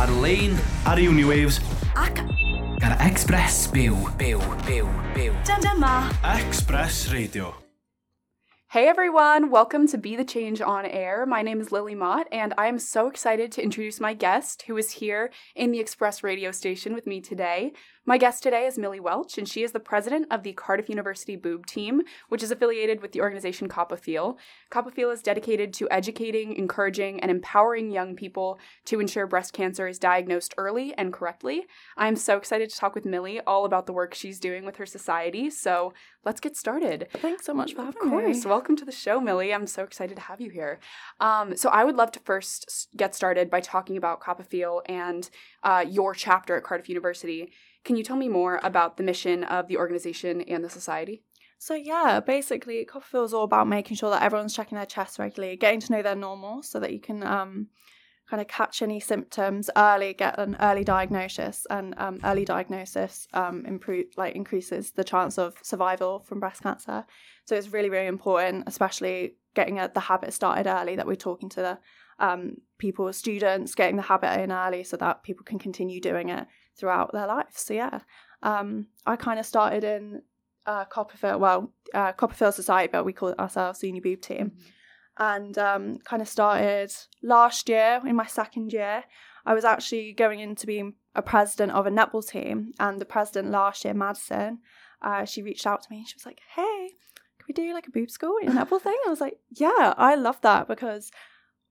ar-lein, ar Uniwaves, Ac ar Xpress Byw, byw, byw, byw. dyma Xpress Radio. Hey everyone, welcome to Be the Change on Air. My name is Lily Mott, and I am so excited to introduce my guest who is here in the Xpress radio station with me today. My guest today is Millie Welch, and she is the president of the Cardiff University Boob Team, which is affiliated with the organization CoppaFeel. CoppaFeel is dedicated to educating, encouraging, and empowering young people to ensure breast cancer is diagnosed early and correctly. I'm so excited to talk with Millie all about the work she's doing with her society, so let's get started. Thanks so much for having me. Of course. me. Welcome to the show, Millie. I'm so excited to have you here. Um, so, I would love to first get started by talking about CoppaFeel and uh, your chapter at Cardiff University. Can you tell me more about the mission of the organization and the society? So yeah, basically, CoppaFeel is all about making sure that everyone's checking their chest regularly, getting to know their normal, so that you can um, kind of catch any symptoms early, get an early diagnosis, and um, early diagnosis um, improve like increases the chance of survival from breast cancer. So it's really really important, especially getting a, the habit started early. That we're talking to the um, people, students, getting the habit in early, so that people can continue doing it throughout their life. So yeah, um, I kind of started in uh, CoppaFeel, well, uh, CoppaFeel Society, but we call it ourselves Senior Boob Team. And um, kind of started last year in my second year. I was actually going into being a president of a netball team, and the president last year, Madison, uh, she reached out to me. She was like, "Hey, can we do like a boob school in a netball thing?" I was like, "Yeah, I love that because."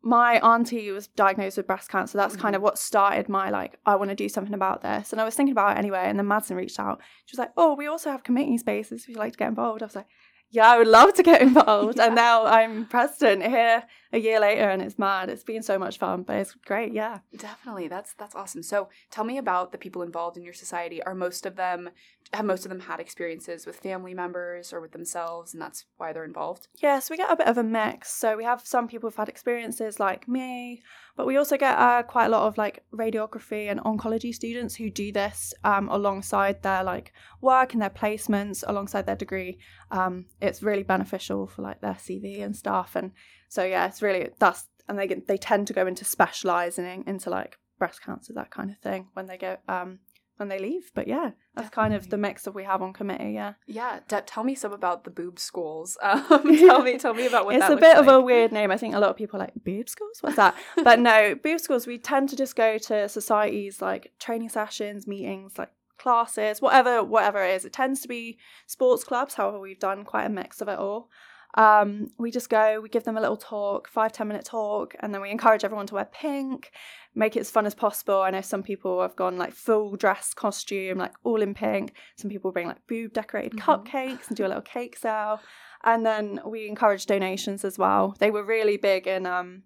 My auntie was diagnosed with breast cancer. That's kind of mm-hmm. what started my like, I want to do something about this. And I was thinking about it anyway. And then Madison reached out she was like, "Oh, we also have committee spaces. Would you like to get involved?" I was like, "Yeah, I would love to get involved." And now I'm president here a year later, and it's mad. It's been so much fun, but it's great. Yeah. Definitely. That's that's awesome. So, tell me about the people involved in your society. Are most of them have most of them had experiences with family members or with themselves and that's why they're involved? Yeah, so we get a bit of a mix. So we have some people who've had experiences like me, but we also get uh, quite a lot of like radiography and oncology students who do this um, alongside their like work and their placements, alongside their degree. Um, it's really beneficial for like their CV and stuff. And so yeah, it's really that's and they get, they tend to go into specialising into like breast cancer that kind of thing when they go um when they leave. But yeah, that's kind of the mix that we have on committee. Yeah. Yeah, De- tell me some about the boob schools. Um, tell me tell me about what it's a bit of a weird name. I think a lot of people are like boob schools. What's that? but no, boob schools. We tend to just go to societies like training sessions, meetings, like classes, whatever, whatever it is. It tends to be sports clubs. However, we've done quite a mix of it all. Um, we just go, we give them a little talk, five ten minute talk, and then we encourage everyone to wear pink, make it as fun as possible. I know some people have gone like full dress costume, like all in pink. Some people bring like boob decorated Mhm. cupcakes and do a little cake sale. And then we encourage donations as well. They were really big in um,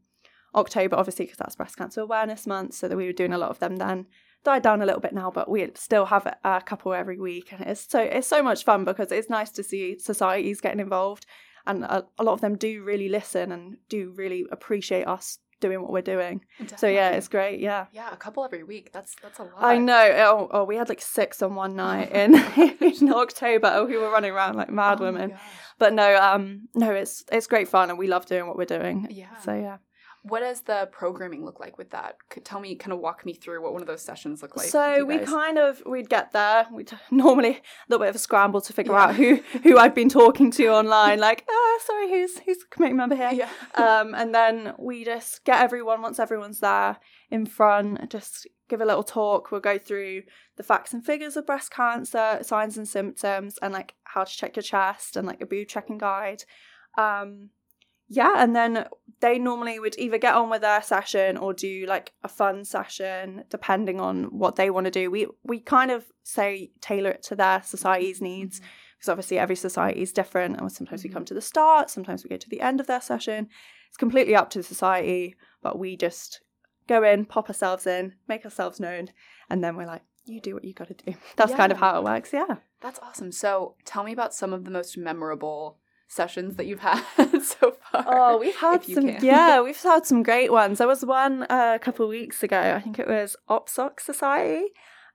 October, obviously, because that's Breast Cancer Awareness Month. So that we were doing a lot of them then. Died down a little bit now, but we still have a, a couple every week, and it's so it's so much fun because it's nice to see societies getting involved, and a, a lot of them do really listen and do really appreciate us doing what we're doing. So yeah, it's great. Yeah. yeah, a couple every week. That's that's a lot. I know. Oh, oh, we had like six on one night in, in October. Oh, we were running around like mad Oh women. But no, um, no, it's it's great fun and we love doing what we're doing. Yeah. So yeah. What does the programming look like with that? Could tell me, kind of walk me through what one of those sessions look like. so we kind of we'd get there. We'd normally a little bit of a scramble to figure out who who I'd been talking to online. Like, ah, sorry, who's who's committee member here? Yeah. um, and then we just get everyone once everyone's there in front, just give a little talk. We'll go through the facts and figures of breast cancer, signs and symptoms, and like how to check your chest and like a boob checking guide. Um, yeah, and then they normally would either get on with their session or do like a fun session, depending on what they want to do. We we kind of say tailor it to their society's mm-hmm. needs because obviously every society is different and sometimes we come mm-hmm. to the start sometimes we go to the end of their session. It's completely up to the society but we just go in pop ourselves in make ourselves known and then we're like you do what you got to do. That's kind of how it works yeah. That's awesome. So tell me about some of the most memorable sessions that you've had so far. Oh, we've had some. can. Yeah, we've had some great ones. There was one uh, a couple of weeks ago. I think it was OPSOC Society,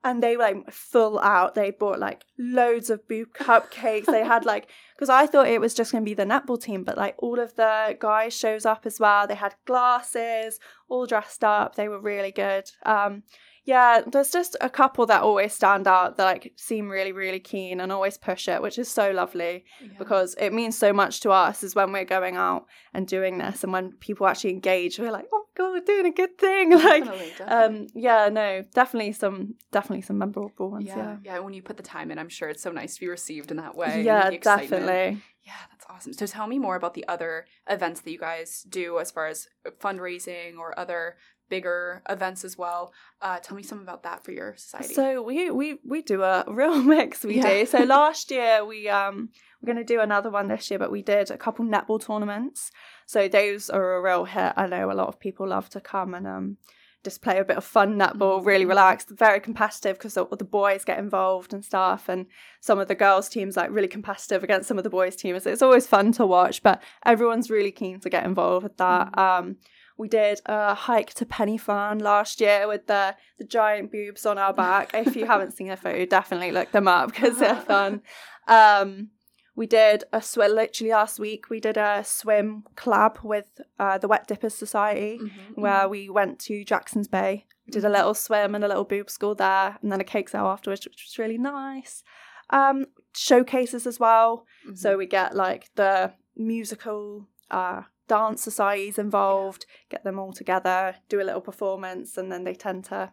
and they were like full out. They bought like loads of boob cupcakes. they had like because I thought it was just going to be the netball team, but like all of the guys shows up as well. They had glasses, all dressed up. They were really good. Um, yeah, there's just a couple that always stand out that like seem really, really keen and always push it, which is so lovely Yeah. because it means so much to us is when we're going out and doing this and when people actually engage, we're like, oh my god, we're doing a good thing. Like Definitely, definitely. um yeah, no, definitely some definitely some memorable ones, yeah, yeah. yeah. When you put the time in, I'm sure it's so nice to be received in that way. Yeah, definitely. Yeah, that's awesome. So tell me more about the other events that you guys do as far as fundraising or other bigger events as well. Uh, tell me some about that for your society. So we we we do a real mix. We Yeah. do. So last year we um we're going to do another one this year, but we did a couple netball tournaments. So those are a real hit. I know a lot of people love to come and um just play a bit of fun netball, really Mhm. relaxed, very competitive because the, the boys get involved and stuff, and some of the girls' teams like really competitive against some of the boys' teams. It's always fun to watch, but everyone's really keen to get involved with that. Um, we did a hike to Pen y Fan last year with the the giant boobs on our back. if you haven't seen a photo, definitely look them up because they're fun. Um, we did a swim literally last week. We did a swim collab with uh, the Wet Dippers Society Mhm, where we went to Jackson's Bay. We did a little swim and a little boob school there, and then a cake sale afterwards, which was really nice. Um, showcases as well. mhm. So we get like the musical uh, dance societies involved, get them all together, do a little performance, and then they tend to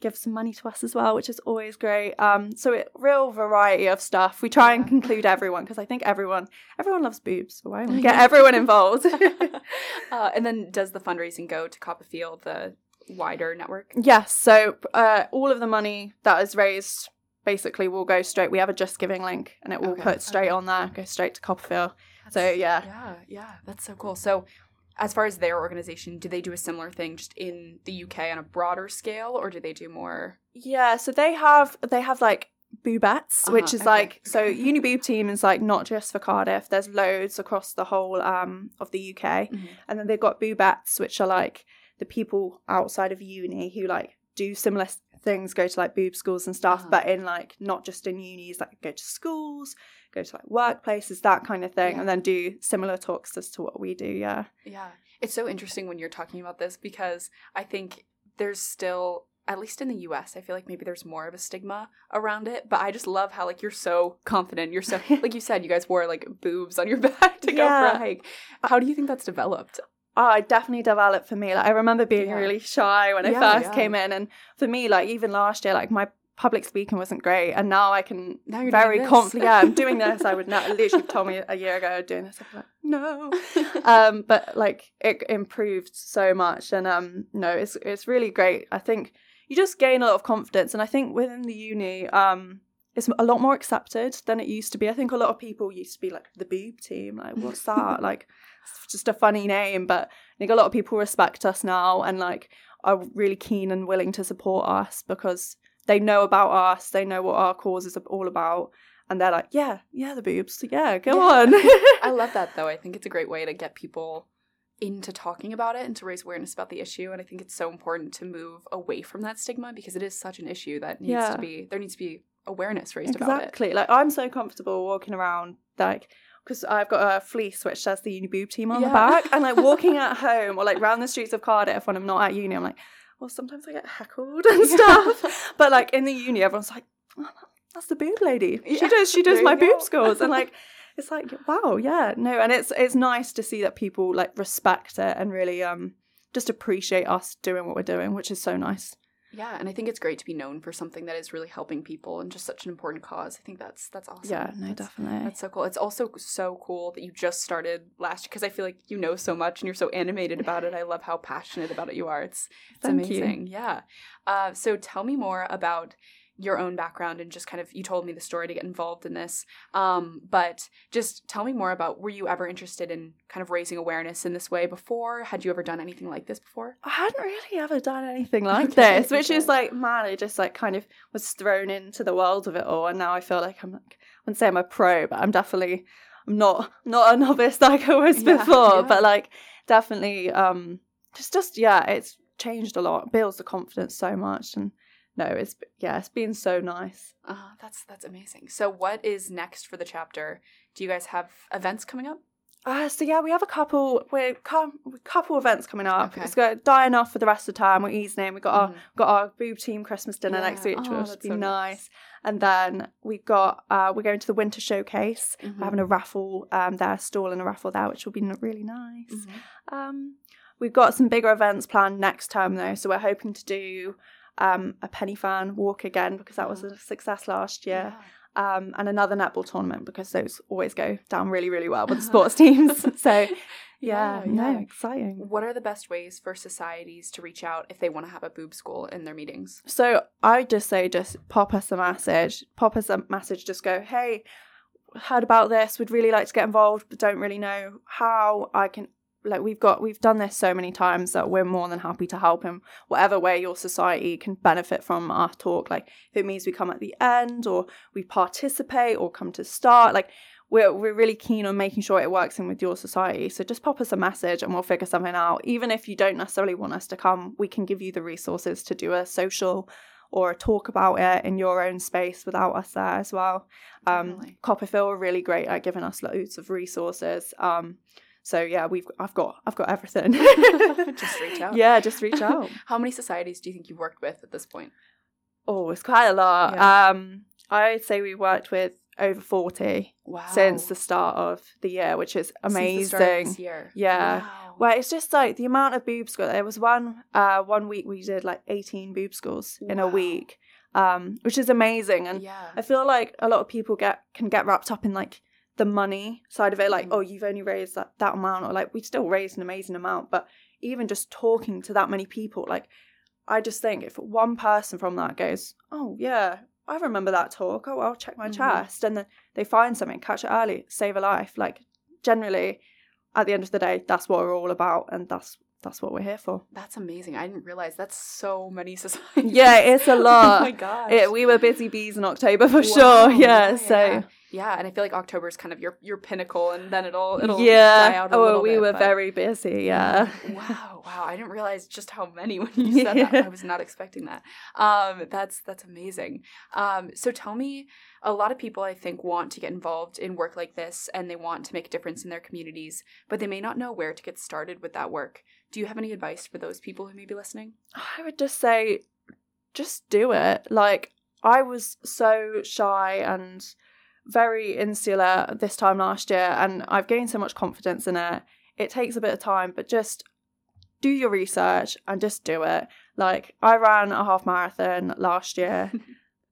give some money to us as well, which is always great. Um, so it real variety of stuff. We try and conclude everyone because I think everyone everyone loves boobs, so why don't we get everyone involved? uh, and then does the fundraising go to CoppaFeel, the wider network? Yes. So uh, all of the money that is raised basically will go straight. We have a Just Giving link, and it will Okay, put straight okay. on there, go straight to CoppaFeel. So yeah, Yeah, yeah, that's so cool. So, as far as their organization, do they do a similar thing just in the UK on a broader scale, or do they do more? yeah. So they have they have like boobettes, which Uh-huh, is okay, like so okay. uni boob team is like not just for Cardiff. There's loads across the whole um of the UK, and then they've got boobettes, which are like the people outside of uni who like do similar things, go to like boob schools and stuff, Uh-huh. but in like not just in unis, like go to schools, go to like workplaces, that kind of thing, Yeah. and then do similar talks as to what we do. Yeah, Yeah, it's so interesting when you're talking about this because I think there's still, at least in the US, I feel like maybe there's more of a stigma around it. But I just love how like you're so confident. You're so like you said, you guys wore like boobs on your back to go for Yeah. a hike. How do you think that's developed? Oh, it definitely developed for me. Like I remember being Yeah. really shy when I Yeah, first came in, and for me, like even last year, like my public speaking wasn't great, and now I can Now you're very confident. Yeah, I'm doing this. I would not literally told me a year ago doing this. I'd be like, no. um, but like it improved so much, and um, no, it's it's really great. I think you just gain a lot of confidence, and I think within the uni, um, it's a lot more accepted than it used to be. I think a lot of people used to be like the boob team, like what's that? like it's just a funny name, but I think a lot of people respect us now and like are really keen and willing to support us because they know about us, they know what our cause is all about, and they're like, yeah, yeah, the boobs, yeah, go Yeah. on. I love that though. I think it's a great way to get people into talking about it and to raise awareness about the issue. And I think it's so important to move away from that stigma because it is such an issue that needs Yeah. to be there needs to be awareness raised about it. exactly. Like I'm so comfortable walking around like because I've got a fleece which says the uni boob team on the back, and like walking at home or like round the streets of Cardiff when I'm not at uni, I'm like, well, sometimes I get heckled and stuff. But like in the uni, everyone's like, oh, that's the boob lady. She Yeah, does she does my boob scores, and like it's like wow, yeah, no, and it's it's nice to see that people like respect it and really um just appreciate us doing what we're doing, which is so nice. Yeah, and I think it's great to be known for something that is really helping people and just such an important cause. I think that's that's awesome. Yeah, no, That's- definitely. That's so cool. It's also so cool that you just started last year because I feel like you know so much and you're so animated about it. I love how passionate about it you are. It's it's Thank you. amazing. Yeah. Uh, so tell me more about your own background and just kind of you told me the story to get involved in this. Um, but just tell me more about were you ever interested in kind of raising awareness in this way before? Had you ever done anything like this before? I hadn't really ever done anything like Okay, this, which is like man, I just like kind of was thrown into the world of it all, and now I feel like I'm like I wouldn't say I'm a pro, but I'm definitely I'm not not a novice like I was Yeah, before, yeah. but like definitely um just just yeah, it's changed a lot, builds the confidence so much, and no, it's yeah, it's been so nice. Uh, that's that's amazing. So, what is next for the chapter? Do you guys have events coming up? Uh, so yeah, we have a couple. We're cou- couple events coming up. Okay. It's got dying off for the rest of the time. We're easing in. We got our Mhm. got our boob team Christmas dinner Yeah. next week, which Oh, will be so nice. nice. And then we've got uh, we're going to the winter showcase. Mhm. We're having a raffle um, there, a stall and a raffle there, which will be really nice. Mhm. Um, we've got some bigger events planned next term though, so we're hoping to do um, a Pen y Fan walk again because that was a success last year, um, and another netball tournament because those always go down really really well with the sports teams. So yeah, Yeah, no, yeah. exciting. What are the best ways for societies to reach out if they want to have a boob school in their meetings? So I just say, just pop us a message. Pop us a message. Just go, hey, heard about this. Would really like to get involved, but don't really know how. I can like we've got we've done this so many times that we're more than happy to help in whatever way your society can benefit from our talk. Like if it means we come at the end or we participate or come to start, like. We're, we're really keen on making sure it works in with your society. So just pop us a message and we'll figure something out. Even if you don't necessarily want us to come, we can give you the resources to do a social or a talk about it in your own space without us there as well. Um, Definitely. CoppaFeel are really great at giving us loads of resources. Um, so yeah, we've I've got I've got everything. Just reach out. Yeah, just reach out. How many societies do you think you've worked with at this point? oh, it's quite a lot. Yeah. Um, I'd say we worked with over forty Wow. since the start of the year, which is Since the start of amazing. this year. Yeah. Wow. Well, it's just like the amount of boob schools. There was one uh one week we did like eighteen boob schools in a week, um, which is amazing. And yeah. I feel like a lot of people get can get wrapped up in like the money side of it, like Mhm. oh you've only raised that that amount, or like we still raised an amazing amount, but even just talking to that many people, like I just think if one person from that goes, oh yeah, I remember that talk. Oh, I'll check my Mhm. chest, and then they find something, catch it early, save a life. Like generally, at the end of the day, that's what we're all about, and that's that's what we're here for. That's amazing. I didn't realize that's so many societies. Yeah, it's a oh lot. my gosh. It, we were busy bees in October for Wow, sure. Yeah, so. yeah. Yeah, and I feel like October is kind of your your pinnacle, and then it'll it'll yeah. die out a oh, we bit, were but- very busy. Yeah. wow, wow. I didn't realize just how many when you said that. I was not expecting that. Um, that's that's amazing. Um, so tell me, a lot of people I think want to get involved in work like this, and they want to make a difference in their communities, but they may not know where to get started with that work. Do you have any advice for those people who may be listening? I would just say, just do it. Like I was so shy and very insular this time last year, and I've gained so much confidence in it. It takes a bit of time, but just do your research and just do it. Like I ran a half marathon last year.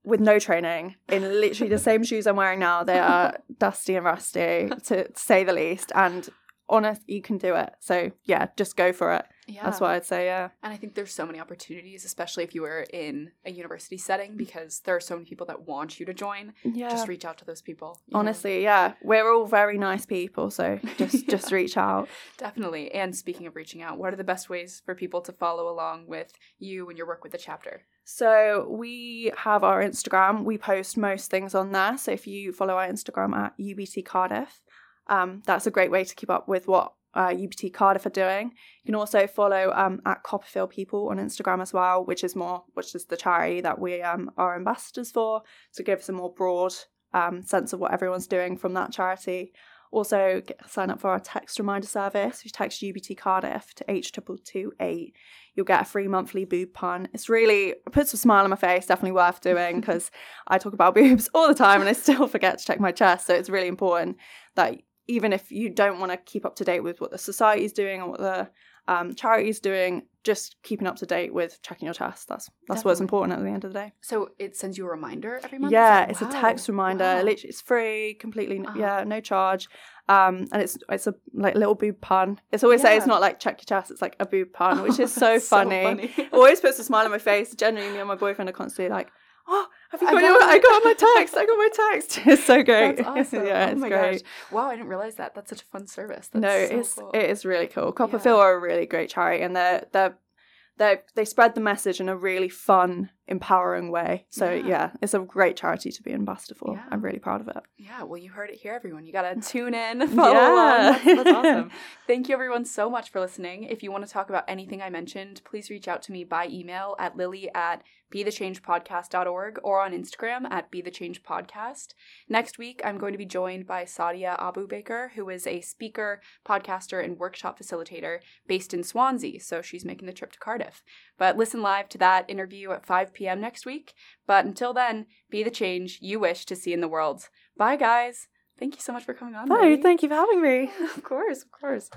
With no training, in literally the same shoes I'm wearing now, they are dusty and rusty to say the least. And honest, you can do it. So yeah, just go for it. Yeah, That's what I'd say. Yeah. And I think there's so many opportunities, especially if you were in a university setting, because there are so many people that want you to join. Yeah. Just reach out to those people. you know? Honestly, yeah, we're all very nice people, so just just reach out. Definitely. And speaking of reaching out, what are the best ways for people to follow along with you and your work with the chapter? So we have our Instagram. We post most things on there. So if you follow our Instagram at UBT Cardiff, um, that's a great way to keep up with what uh, UBT Cardiff are doing. You can also follow um, at CoppaFeel People on Instagram as well, which is more, which is the charity that we um, are ambassadors for. So give us a more broad um, sense of what everyone's doing from that charity. Also, get, sign up for our text reminder service. If you text UBT Cardiff to H228, you'll get a free monthly boob pun. It's really, it puts a smile on my face, definitely worth doing because I talk about boobs all the time and I still forget to check my chest. So it's really important that even if you don't want to keep up to date with what the society is doing or what the um, charity is doing, just keeping up to date with checking your chest. That's that's what's important at the end of the day. So it sends you a reminder every month? Yeah, it's wow. a text reminder. Wow. Literally, it's free, completely. Uh-huh. Yeah, no charge. Um, and it's it's a like little boob pun. It's always say it's not like check your chest. It's like a boob pun, which is so So funny. funny. always puts a smile on my face. Generally, me and my boyfriend are constantly like, "Oh, have you I got, got your? it." I got my text. I got my text." It's so great. That's awesome. yeah, oh it's my great. gosh. Wow, I didn't realize that. That's such a fun service. That's no, so it's cool. it is really cool. CoppaFeel are a really great charity, and they're they're they they spread the message in a really fun empowering way. So Yeah. yeah, it's a great charity to be ambassador for. Yeah. I'm really proud of it. Yeah, well, you heard it here, everyone. You got to tune in, follow along. That's, that's awesome. Thank you, everyone, so much for listening. If you want to talk about anything I mentioned, please reach out to me by email at lily at bethechangepodcast.org or on Instagram at be the change podcast. Next week, I'm going to be joined by Sadia Abu Baker, who is a speaker, podcaster, and workshop facilitator based in Swansea. So she's making the trip to Cardiff. But listen live to that interview at 5 p.m. next week. But until then, be the change you wish to see in the world. Bye, guys. Thank you so much for coming on. Lily. thank you for having me. of course, of course.